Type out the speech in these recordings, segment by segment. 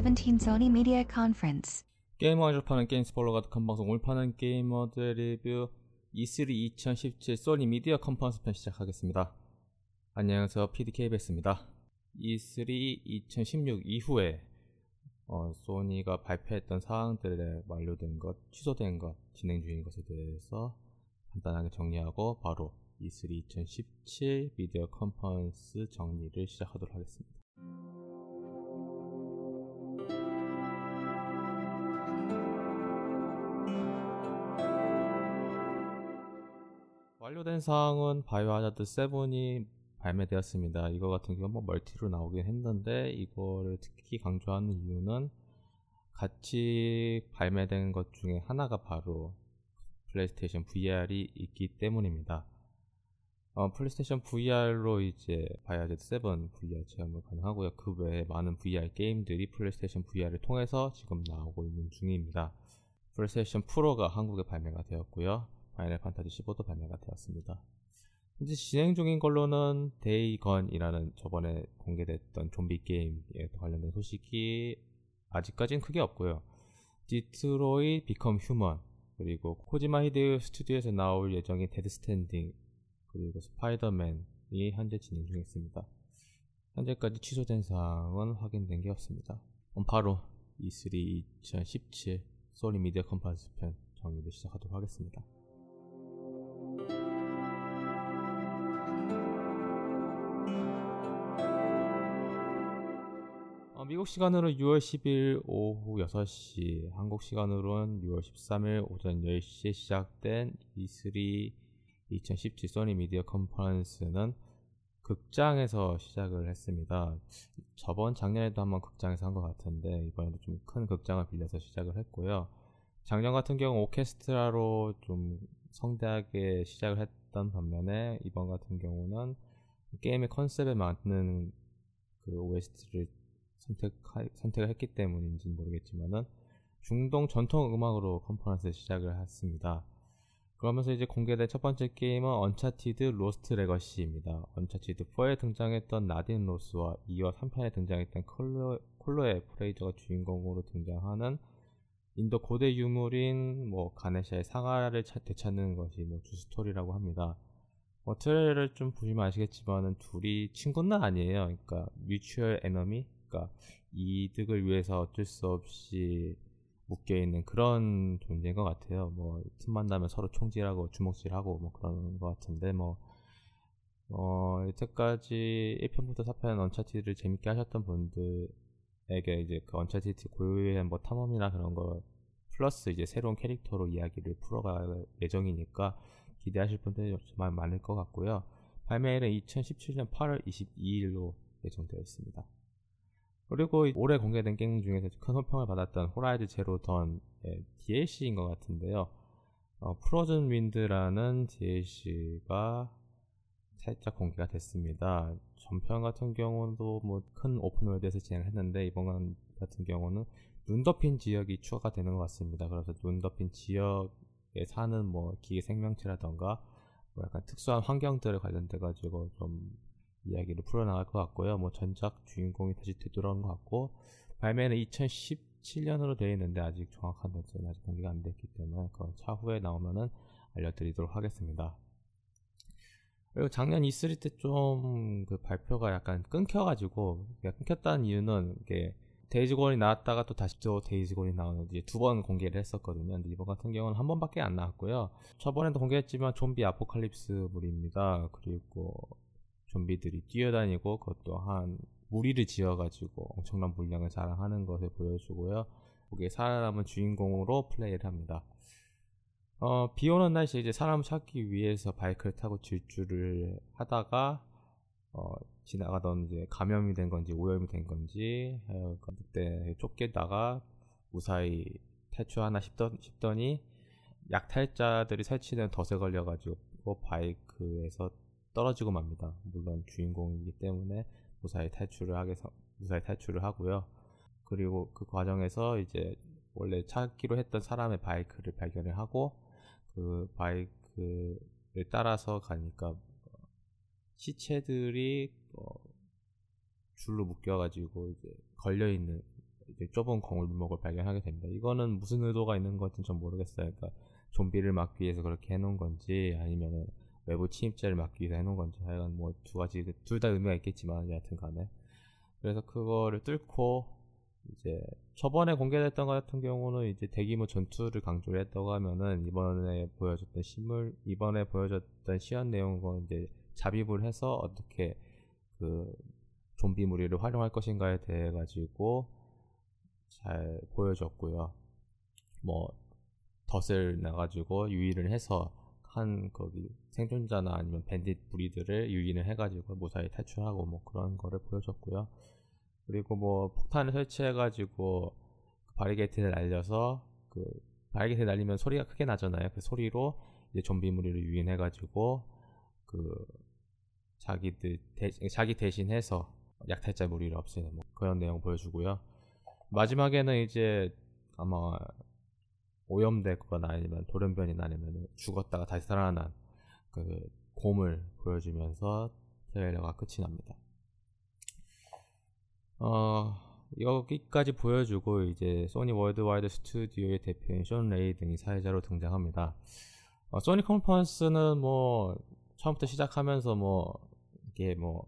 2017 Sony Media Conference. 게이머가 접하는 게임 스포일러 가득한 방송 올파는 게이머들 리뷰 E3 2017 소니 미디어 컨퍼런스 편 시작하겠습니다. 안녕하세요 PDKBS입니다. E3 2016 이후에 어, 소니가 발표했던 사항들에 완료된 것, 취소된 것, 진행 중인 것에 대해서 간단하게 정리하고 바로 E3 2017 미디어 컨퍼런스 정리를 시작하도록 하겠습니다. 완료된 사항은 바이오하자드 7이 발매되었습니다. 이거 같은 경우 뭐 멀티로 나오긴 했는데 이거를 특히 강조하는 이유는 같이 발매된 것 중에 하나가 바로 플레이스테이션 VR이 있기 때문입니다. 어, 플레이스테이션 VR로 이제 바이오하자드 7 VR 체험을 가능하고요. 그 외에 많은 VR 게임들이 플레이스테이션 VR을 통해서 지금 나오고 있는 중입니다. 플레이스테이션 프로가 한국에 발매가 되었고요. Final Fantasy 15도 발매가 되었습니다. 현재 진행 중인 걸로는 Days Gone이라는 저번에 공개됐던 좀비 게임에 관련된 소식이 아직까지는 크게 없고요. Detroit Become Human 그리고 코지마 히데오 스튜디오에서 나올 예정인 Death Stranding 그리고 스파이더맨이 현재 진행 중에 있습니다. 현재까지 취소된 사항은 확인된 게 없습니다. 바로 E3 2017 소니 미디어 컨퍼런스 편 정리를 시작하도록 하겠습니다. 미국 시간으로 6월 10일 오후 6시, 한국 시간으로는 6월 13일 오전 10시에 시작된 E3 2017 소니 미디어 컨퍼런스는 극장에서 시작을 했습니다. 저번 작년에도 한번 극장에서 한 것 같은데 이번에도 좀 큰 극장을 빌려서 시작을 했고요. 작년 같은 경우 오케스트라로 좀 성대하게 시작을 했던 반면에 이번 같은 경우는 게임의 컨셉에 맞는 그 OST를 선택 선택을 했기 때문인지는 모르겠지만은 중동 전통 음악으로 컨퍼런스 시작을 했습니다. 그러면서 이제 공개된 첫 번째 게임은 Uncharted Lost Legacy입니다. Uncharted 4에 등장했던 나딘 로스와 2와 3편에 등장했던 클로, 클로이 프레이저가 주인공으로 등장하는 인도 고대 유물인 뭐 가네샤의 상아를 차, 되찾는 것이 뭐 주스토리라고 합니다. 뭐 트레일러를 좀 보시면 아시겠지만은 둘이 친구는 아니에요. 그러니까 mutual enemy, 그러니까 이득을 위해서 어쩔 수 없이 묶여 있는 그런 존재인 것 같아요. 뭐 틈만 나면 서로 총질하고 주먹질하고 뭐 그런 것 같은데 뭐 어, 여태까지 1편부터 4편 Uncharted를 재밌게 하셨던 분들에게 이제 그 Uncharted 고유의 뭐 탐험이나 그런 거 플러스 이제 새로운 캐릭터로 이야기를 풀어갈 예정이니까 기대하실 분들이 정말 많을 것 같고요. 발매일은 2017년 8월 22일로 예정되어 있습니다. 그리고 올해 공개된 게임 중에서 큰 호평을 받았던 Horizon Zero Dawn의 DLC인 것 같은데요. 어, Frozen Wilds라는 DLC가 살짝 공개가 됐습니다. 전편 같은 경우도 뭐 큰 open world에서 진행했는데 이번 같은 경우는 눈 덮인 지역이 추가가 되는 것 같습니다. 그래서 눈 덮인 지역에 사는 뭐 기계 생명체라던가 뭐 약간 특수한 환경들에 관련돼 가지고 좀 이야기를 풀어나갈 것 같고요. 뭐 전작 주인공이 다시 되돌아오는 것 같고 발매는 2017년으로 되어 있는데 아직 정확한 날짜는 아직 공개가 안 됐기 때문에 그 차후에 나오면은 알려드리도록 하겠습니다. 그리고 작년 E3 때 좀 그 발표가 약간 끊겨가지고 끊겼다는 이유는 이게 Days Gone이 나왔다가 또 다시 또 Days Gone이 나오는 이제 두 번 공개를 했었거든요. 근데 이번 같은 경우는 한 번밖에 안 나왔고요. 저번에도 공개했지만 좀비 아포칼립스물입니다. 그리고 좀비들이 뛰어다니고 그것도 한 무리를 지어가지고 엄청난 물량을 자랑하는 것을 보여주고요. 거기에 살아남은 주인공으로 플레이를 합니다. 어, 비 오는 날씨에 이제 사람을 찾기 위해서 바이크를 타고 질주를 하다가 어, 지나가던 이제 감염이 된 건지 오염이 된 건지 그때 쫓기다가 무사히 탈출하나 싶던, 싶더니 약탈자들이 설치된 덫에 걸려가지고 바이크에서 떨어지고 맙니다. 물론 주인공이기 때문에 무사히 탈출을 하게 무사히 탈출을 하고요. 그리고 그 과정에서 이제 원래 찾기로 했던 사람의 바이크를 발견을 하고 그 바이크를 따라서 가니까 시체들이 어 줄로 묶여가지고 이제 걸려 있는 이제 좁은 골목을 발견하게 됩니다. 이거는 무슨 의도가 있는 건지 전 모르겠어요. 그러니까 좀비를 막기 위해서 그렇게 해놓은 건지 아니면 외부 침입자를 막기 위해서 해놓은 건지 하여간 뭐 두 가지 둘 다 의미가 있겠지만 여하튼 간에 그래서 그거를 뚫고 이제 저번에 공개됐던 것 같은 경우는 이제 대규모 전투를 강조를 했다고 하면은 이번에 보여줬던 실물 이번에 보여줬던 시연 내용은 이제 잠입을 해서 어떻게 그 좀비 무리를 활용할 것인가에 대해 가지고 잘 보여줬고요. 뭐 덫을 놔가지고 유인을 해서 한 거기 생존자나 아니면 bandit 무리들을 유인을 해가지고 무사히 탈출하고 뭐 그런 거를 보여줬고요. 그리고 뭐 폭탄을 설치해가지고 그 바리게이트를 날려서 그 바리게이트 날리면 소리가 크게 나잖아요. 그 소리로 이제 좀비 무리를 유인해가지고 그 자기들 대, 자기 대신해서 약탈자 무리를 없애는 뭐 그런 내용 보여주고요. 마지막에는 이제 아마 오염되거나 아니면 돌연변이나 아니면 죽었다가 다시 살아난 그 곰을 보여주면서 트레일러가 끝이 납니다. 어, 여기까지 보여주고 이제 소니 Worldwide Studio의 대표인 숀 레이든이 사회자로 등장합니다. 어, 소니 컨퍼런스는 뭐 처음부터 시작하면서 뭐 이게 뭐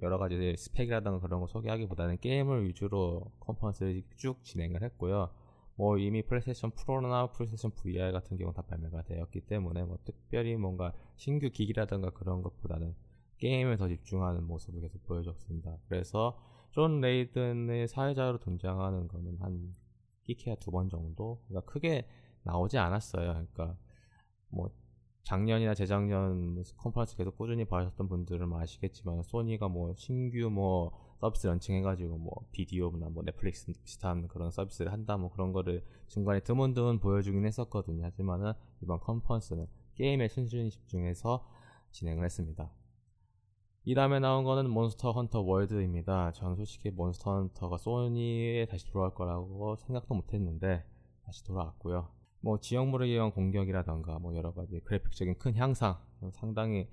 여러 가지 스펙이라든가 그런 거 소개하기보다는 게임을 위주로 컨퍼런스를 쭉 진행을 했고요. 뭐 이미 플레이스테이션 Pro나 플레이스테이션 VR 같은 경우 다 발매가 되었기 때문에 뭐 특별히 뭔가 신규 기기라든가 그런 것보다는 게임에 더 집중하는 모습을 계속 보여줬습니다. 그래서 숀 레이든이 사회자로 등장하는 거는 한 끽해야 두 번 정도 그러니까 크게 나오지 않았어요. 그러니까 뭐 작년이나 재작년 컨퍼런스 계속 꾸준히 봐주셨던 분들은 아시겠지만 소니가 뭐 신규 뭐 서비스 런칭해가지고 뭐 비디오나 뭐 넷플릭스 비슷한 그런 서비스를 한다 뭐 그런 거를 중간에 드문드문 보여주긴 했었거든요. 하지만은 이번 컨퍼런스는 게임에 순수히 집중해서 진행을 했습니다. 이 다음에 나온 거는 Monster Hunter World입니다. 저는 솔직히 Monster Hunter가 소니에 다시 돌아올 거라고 생각도 못 했는데 다시 돌아왔고요. 뭐 지형물에 의한 공격이라던가 뭐 여러 가지 그래픽적인 큰 향상 상당히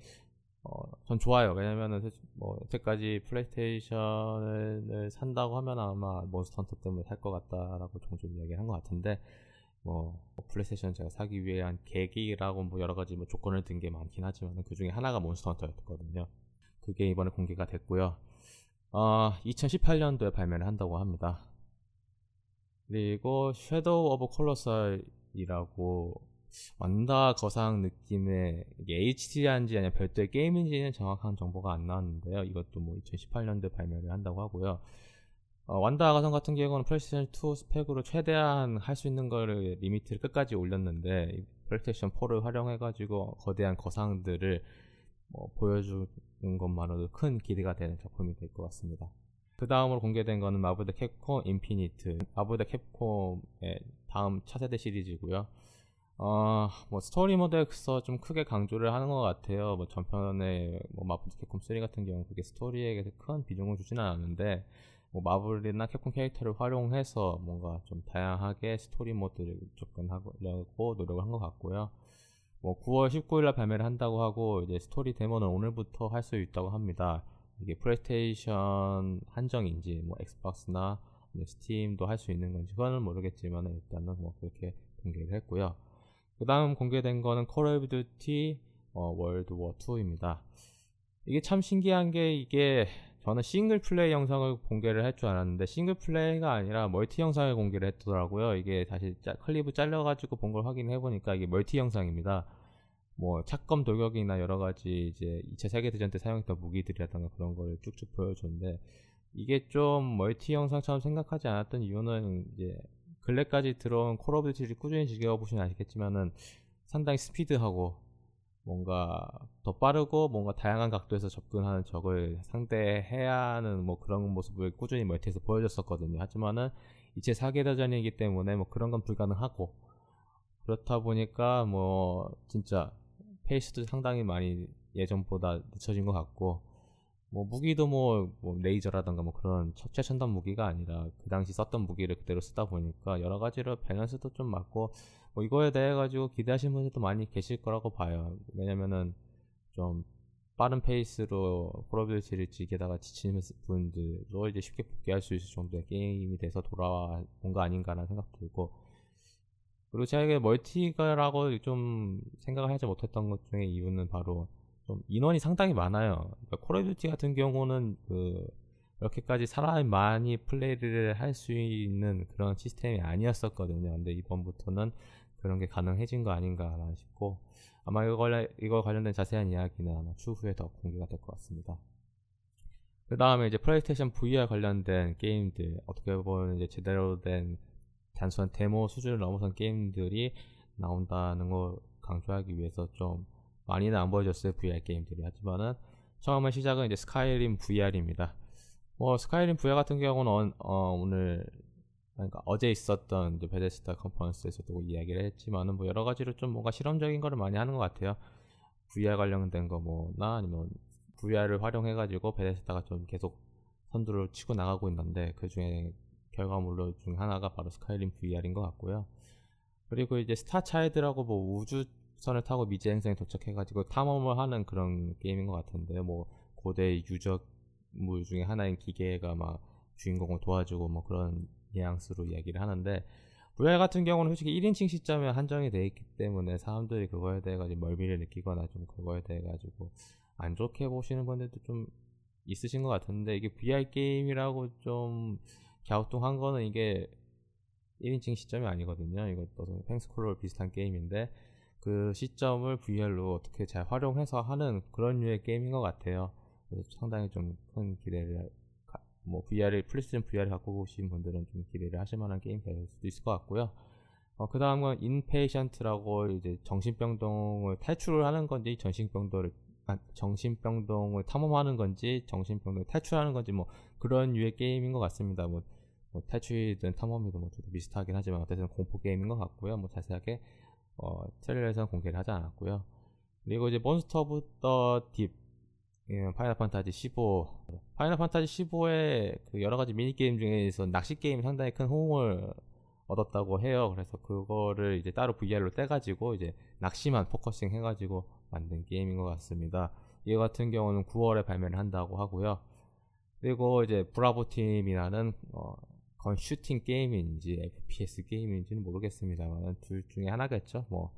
어, 전 좋아요. 왜냐면은 뭐 여태까지 플레이스테이션을 산다고 하면 아마 Monster Hunter 때문에 살 것 같다라고 종종 이야기를 한 것 같은데 뭐 플레이스테이션 제가 사기 위한 계기라고 뭐 여러 가지 뭐 조건을 든 게 많긴 하지만 그 중에 하나가 Monster Hunter였거든요. 그게 이번에 공개가 됐고요. 어, 2018년도에 발매를 한다고 합니다. 그리고 Shadow of Colossus라고 완다 거상 느낌의 이게 HD인지 아니면 별도의 게임인지는 정확한 정보가 안 나왔는데요. 이것도 뭐 2018년도에 발매를 한다고 하고요. 어, 완다 거상 같은 경우는 플레이스테이션 2 스펙으로 최대한 할 수 있는 거를 리미트를 끝까지 올렸는데 플레이스테이션 4를 활용해가지고 거대한 거상들을 뭐 보여주는 것만으로도 큰 기대가 되는 작품이 될 것 같습니다. 그 다음으로 공개된 거는 마블 대 캡콤 Infinite 마블 대 캡콤의 다음 차세대 시리즈고요. 어, 뭐 스토리 모드에서 좀 크게 강조를 하는 것 같아요. 뭐 전편의 뭐 마블 대 캡콤 3 같은 경우 그게 스토리에 큰 비중을 주지는 않았는데 뭐 마블이나 캡콤 캐릭터를 활용해서 뭔가 좀 다양하게 스토리 모드를 접근하려고 노력을 한 것 같고요. 뭐 9월 19일날 발매를 한다고 하고 이제 스토리 데모는 오늘부터 할 수 있다고 합니다. 이게 플레이스테이션 한정인지 뭐 엑스박스나 스팀도 할 수 있는 건지 그거는 모르겠지만 일단은 뭐 그렇게 공개를 했고요. 그 다음 공개된 거는 Call of Duty World War 2입니다. 이게 참 신기한 게 이게 저는 싱글 플레이 영상을 공개를 할 줄 알았는데 싱글 플레이가 아니라 멀티 영상을 공개를 했더라고요. 이게 다시 짜, 클립을 잘려가지고 본 걸 확인해 보니까 이게 멀티 영상입니다. 뭐 착검 돌격이나 여러 가지 이제 2차 세계 대전 때 사용했던 무기들이라던가 그런 걸 쭉쭉 보여줬는데 이게 좀 멀티 영상처럼 생각하지 않았던 이유는 이제 근래까지 들어온 Call of Duty를 꾸준히 즐겨보시면 아시겠지만은 상당히 스피드하고 뭔가 더 빠르고 뭔가 다양한 각도에서 접근하는 적을 상대해야 하는 뭐 그런 모습을 꾸준히 멀티에서 보여줬었거든요. 하지만은 이제 세계대전이기 때문에 뭐 그런 건 불가능하고 그렇다 보니까 뭐 진짜 페이스도 상당히 많이 예전보다 늦춰진 것 같고 뭐 무기도 뭐, 뭐 레이저라던가 뭐 그런 최첨단 무기가 아니라 그 당시 썼던 무기를 그대로 쓰다 보니까 여러 가지로 밸런스도 좀 맞고 뭐 이거에 대해 가지고 기대하시는 분들도 많이 계실 거라고 봐요. 왜냐면은 좀 빠른 페이스로 Call of Duty를 즐기다가 지치는 분들도 이제 쉽게 복귀할 수 있을 정도의 게임이 돼서 돌아온 거 아닌가라는 생각도 들고 그리고 제가 이게 멀티라고 좀 생각을 하지 못했던 것 중에 이유는 바로 좀 인원이 상당히 많아요. 그러니까 Call of Duty 같은 경우는 그 이렇게까지 사람이 많이 플레이를 할 수 있는 그런 시스템이 아니었었거든요. 근데 이번부터는 그런 게 가능해진 거 아닌가 싶고 아마 관련, 이거 관련된 자세한 이야기는 아마 추후에 더 공개가 될 것 같습니다. 그 다음에 이제 플레이스테이션 VR 관련된 게임들 어떻게 보면 이제 제대로 된 단순한 데모 수준을 넘어선 게임들이 나온다는 걸 강조하기 위해서 좀 많이는 안 보여줬어요 VR 게임들이 하지만은 처음에 시작은 이제 Skyrim VR입니다. 뭐 Skyrim VR 같은 경우는 어, 오늘 그러니까 어제 있었던 이제 베데스다 컨퍼런스에서도 이야기를 했지만은 뭐 여러 가지로 좀 뭔가 실험적인 거를 많이 하는 것 같아요. VR 관련된 거 뭐나 아니면 VR을 활용해 가지고 베데스타가 좀 계속 선두를 치고 나가고 있는데 그 중에 결과물로 중 하나가 바로 스카이림 VR인 것 같고요. 그리고 이제 스타 차이드라고 뭐 우주 선을 타고 미지 행성에 도착해가지고 탐험을 하는 그런 게임인 것 같은데 뭐 고대 유적물 중에 하나인 기계가 막 주인공을 도와주고 뭐 그런 뉘앙스로 이야기를 하는데 VR 같은 경우는 솔직히 1인칭 시점에 한정이 돼 있기 때문에 사람들이 그거에 대해 가지고 멀미를 느끼거나 좀 그거에 대해 가지고 안 좋게 보시는 분들도 좀 있으신 것 같은데 이게 VR 게임이라고 좀 갸우뚱한 거는 이게 1인칭 시점이 아니거든요. 이것도 횡스크롤 비슷한 게임인데 그 시점을 VR로 어떻게 잘 활용해서 하는 그런 류의 게임인 것 같아요. 상당히 좀 큰 기대를 뭐 VR을 플레이스테이션 VR을 갖고 오신 분들은 좀 기대를 하실 만한 게임 될 수도 있을 것 같고요. 어, 그 다음은 Inpatient라고 이제 정신병동을 탈출을 하는 건지 정신병동을 아, 정신병동을 탐험하는 건지 정신병동을 탈출하는 건지 뭐 그런 류의 게임인 것 같습니다. 뭐, 뭐 탈출이든 탐험이든 뭐 둘 다 비슷하긴 하지만 어쨌든 공포 게임인 것 같고요. 뭐 자세하게 어, 트레일러에서는 공개를 하지 않았고요. 그리고 이제 Monster of the Deep 예, 파이널 판타지 15 파이널 판타지 15의 그 여러 가지 미니 게임 중에서 낚시 게임 상당히 큰 호응을 얻었다고 해요. 그래서 그거를 이제 따로 VR로 떼가지고 이제 낚시만 focusing 해가지고 만든 게임인 것 같습니다. 이 같은 경우는 9월에 발매를 한다고 하고요. 그리고 이제 Bravo Team이라는 어, gun shooting 게임인지 FPS 게임인지는 모르겠습니다만 둘 중에 하나겠죠. 뭐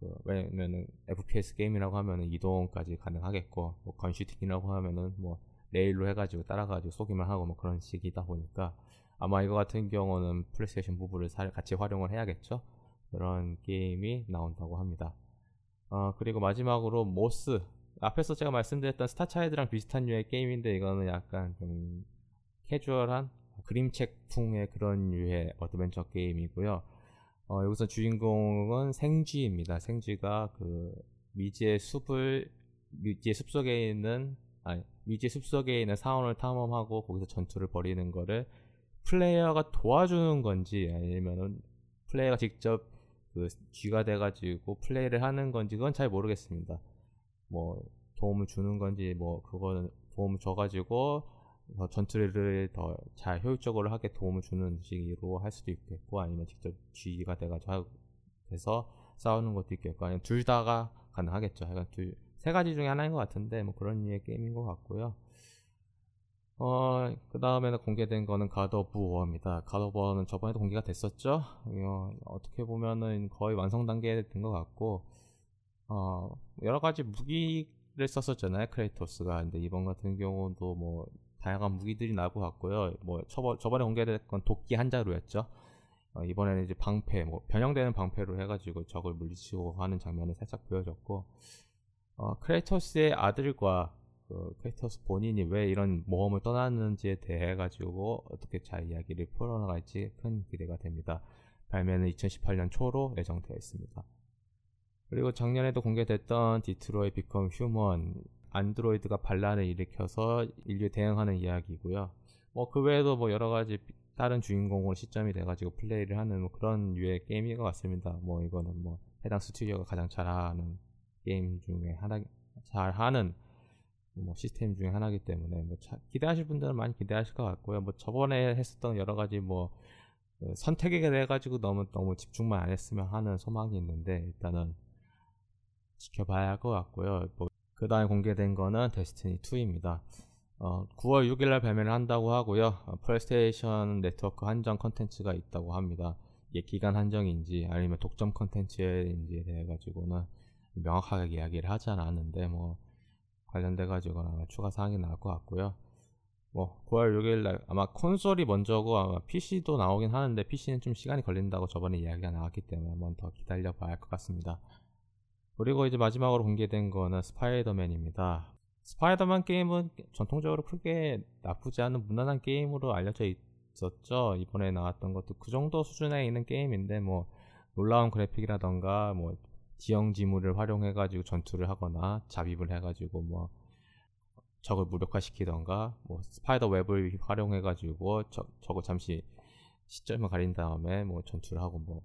그, 왜냐면은 FPS 게임이라고 하면은 이동까지 가능하겠고 뭐 gun shooting이라고 하면은 뭐 레일로 해가지고 따라가지고 쏘기만 하고 뭐 그런 식이다 보니까 아마 이거 같은 경우는 플레이스테이션 VR을 같이 활용을 해야겠죠. 그런 게임이 나온다고 합니다. 어 그리고 마지막으로 Moss. 앞에서 제가 말씀드렸던 Star Child랑 비슷한 류의 게임인데 이거는 약간 좀 캐주얼한 그림책풍의 그런 류의 어드벤처 게임이고요 어, 여기서 주인공은 생쥐입니다. 생쥐가 그 미지의 숲을 미지의 숲속에 있는 아니 미지의 숲속에 있는 사원을 탐험하고 거기서 전투를 벌이는 거를 플레이어가 도와주는 건지 아니면은 플레이어가 직접 그 쥐가 돼가지고 플레이를 하는 건지 그건 잘 모르겠습니다. 뭐 도움을 주는 건지 뭐 그거는 도움을 줘가지고 더 전투를 더 잘 효율적으로 하게 도움을 주는 식으로 할 수도 있겠고 아니면 직접 쥐가 돼가지고 해서 싸우는 것도 있겠고 아니면 둘 다가 가능하겠죠. 하여간 둘 세 가지 중에 하나인 것 같은데 뭐 그런 류의 게임인 것 같고요. 어, 그 다음에는 공개된 거는 God of War입니다. God of War는 저번에도 공개가 됐었죠. 어, 어떻게 보면은 거의 완성 단계에 된 것 같고, 어, 여러 가지 무기를 썼었잖아요. 크레토스가. 근데 이번 같은 경우도 뭐 다양한 무기들이 나올 것 같고요. 뭐 저번, 저번에 공개됐던 건 도끼 한 자루였죠. 어, 이번에는 이제 방패, 뭐 변형되는 방패로 해가지고 적을 물리치고 하는 장면을 살짝 보여줬고, 어, 크레이토스의 아들과 그 크레이토스 본인이 왜 이런 모험을 떠났는지에 대해 가지고 어떻게 잘 이야기를 풀어나갈지 큰 기대가 됩니다. 발매는 2018년 초로 예정되어 있습니다. 그리고 작년에도 공개됐던 Detroit: Become Human 안드로이드가 반란을 일으켜서 인류에 대응하는 이야기고요. 뭐 그 외에도 뭐 여러 가지 다른 주인공으로 시점이 돼가지고 플레이를 하는 뭐 그런 류의 게임인 것 같습니다. 뭐 이거는 뭐 해당 스튜디오가 가장 잘하는 게임 중에 하나 잘하는 뭐 시스템 중에 하나이기 때문에 뭐 기대하실 분들은 많이 기대하실 것 같고요. 뭐 저번에 했었던 여러 가지 뭐그 선택에 대해 가지고 너무 너무 집중만 안 했으면 하는 소망이 있는데 일단은 지켜봐야 할 것 같고요. 뭐 그 다음에 공개된 거는 Destiny 2입니다. 어, 9월 6일날 발매를 한다고 하고요. 어, 플레이스테이션 네트워크 한정 컨텐츠가 있다고 합니다. 이게 기간 한정인지 아니면 독점 컨텐츠인지에 대해 가지고는 명확하게 이야기를 하지 않았는데 뭐 관련돼 가지고 아마 추가 사항이 나올 것 같고요. 뭐 9월 6일 날 아마 콘솔이 먼저고 아마 PC도 나오긴 하는데 PC는 좀 시간이 걸린다고 저번에 이야기가 나왔기 때문에 한번 더 기다려 봐야 할 것 같습니다. 그리고 이제 마지막으로 공개된 거는 스파이더맨입니다. 스파이더맨 게임은 전통적으로 크게 나쁘지 않은 무난한 게임으로 알려져 있었죠. 이번에 나왔던 것도 그 정도 수준에 있는 게임인데 뭐 놀라운 그래픽이라던가 뭐 지형 지물을 활용해 가지고 전투를 하거나 잠입을 해 가지고 뭐 적을 무력화시키던가 뭐 spider web을 활용해 가지고 저, 적의 잠시 시점을 가린 다음에 뭐 전투를 하고 뭐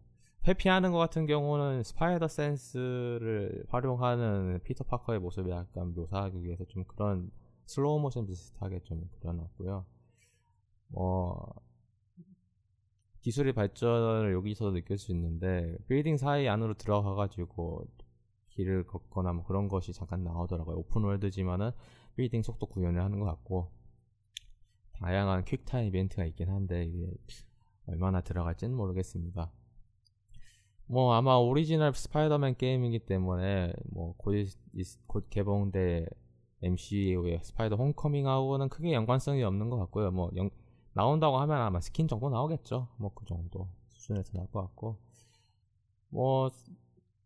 회피하는 것 같은 경우는 spider sense를 활용하는 피터 파커의 모습을 약간 묘사하기 위해서 좀 그런 slow motion 비슷하게 좀 그려놨고요. 뭐 기술의 발전을 여기서 느낄 수 있는데 빌딩 사이 안으로 들어가가지고 길을 걷거나 뭐 그런 것이 잠깐 나오더라고요. open world지만은 빌딩 속도 구현을 하는 것 같고 다양한 quick time 이벤트가 있긴 한데 이게 얼마나 들어갈지는 모르겠습니다. 뭐 아마 오리지널 스파이더맨 게임이기 때문에 뭐곧 곧 개봉될 MCU의 스파이더 홈커밍하고는 크게 연관성이 없는 것 같고요. 뭐 영, 나온다고 하면 아마 스킨 정도 나오겠죠. 뭐 그 정도 수준에서 나올 것 같고 뭐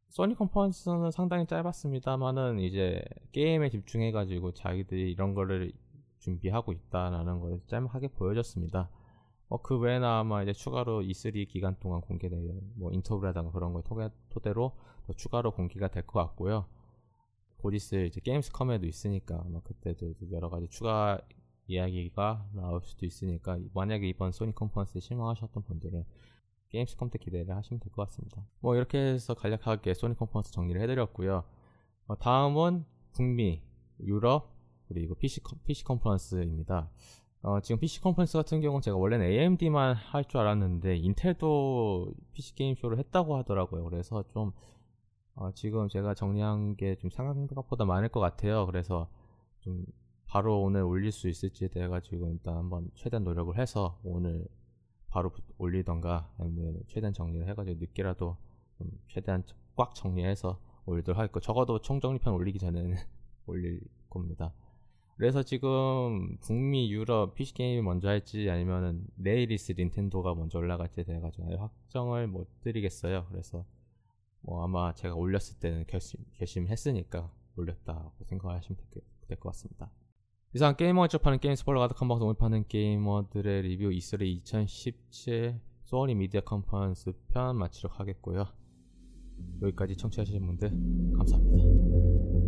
소니 컨퍼런스는 상당히 짧았습니다만은 이제 게임에 집중해가지고 자기들이 이런 거를 준비하고 있다라는 걸 짤막하게 보여줬습니다. 어, 그 외에나 아마 이제 추가로 E3 기간 동안 공개될 뭐 인터뷰라든가 그런 걸 토대, 토대로 더 추가로 공개가 될 것 같고요. 곧 있을 이제 게임스컴에도 있으니까 아마 그때도 여러 가지 추가 이야기가 나올 수도 있으니까 만약에 이번 소니 컨퍼런스에 실망하셨던 분들은 게임스컴 때 기대를 하시면 될 것 같습니다. 뭐 이렇게 해서 간략하게 소니 컨퍼런스 정리를 해드렸고요. 어, 다음은 북미, 유럽, 그리고 PC, PC 컨퍼런스입니다. 어, 지금 PC 컨퍼런스 같은 경우는 제가 원래는 AMD만 할 줄 알았는데 인텔도 PC 게임 쇼를 했다고 하더라고요. 그래서 좀 어, 지금 제가 정리한 게 좀 생각보다 많을 것 같아요. 그래서 좀 바로 오늘 올릴 수 있을지에 대해 가지고 일단 한번 최대한 노력을 해서 오늘 바로 올리던가 아니면 최대한 정리를 해가지고 늦게라도 좀 최대한 꽉 정리해서 올리도록 하겠고 적어도 총정리편 올리기 전에는 올릴 겁니다. 그래서 지금 북미, 유럽 PC 게임이 먼저 할지 아니면은 내일 있을 닌텐도가 먼저 올라갈지 돼가지고 확정을 못 드리겠어요. 그래서 뭐 아마 제가 올렸을 때는 결심 결심했으니까 올렸다고 생각하시면 될 것 같습니다. 이상 게이머가 접하는 게임 스포일러 가득한 방송을 파는 게이머들의 리뷰 이스레 2017 소니 미디어 컨퍼런스 편 마치도록 하겠고요. 여기까지 청취하시는 분들 감사합니다.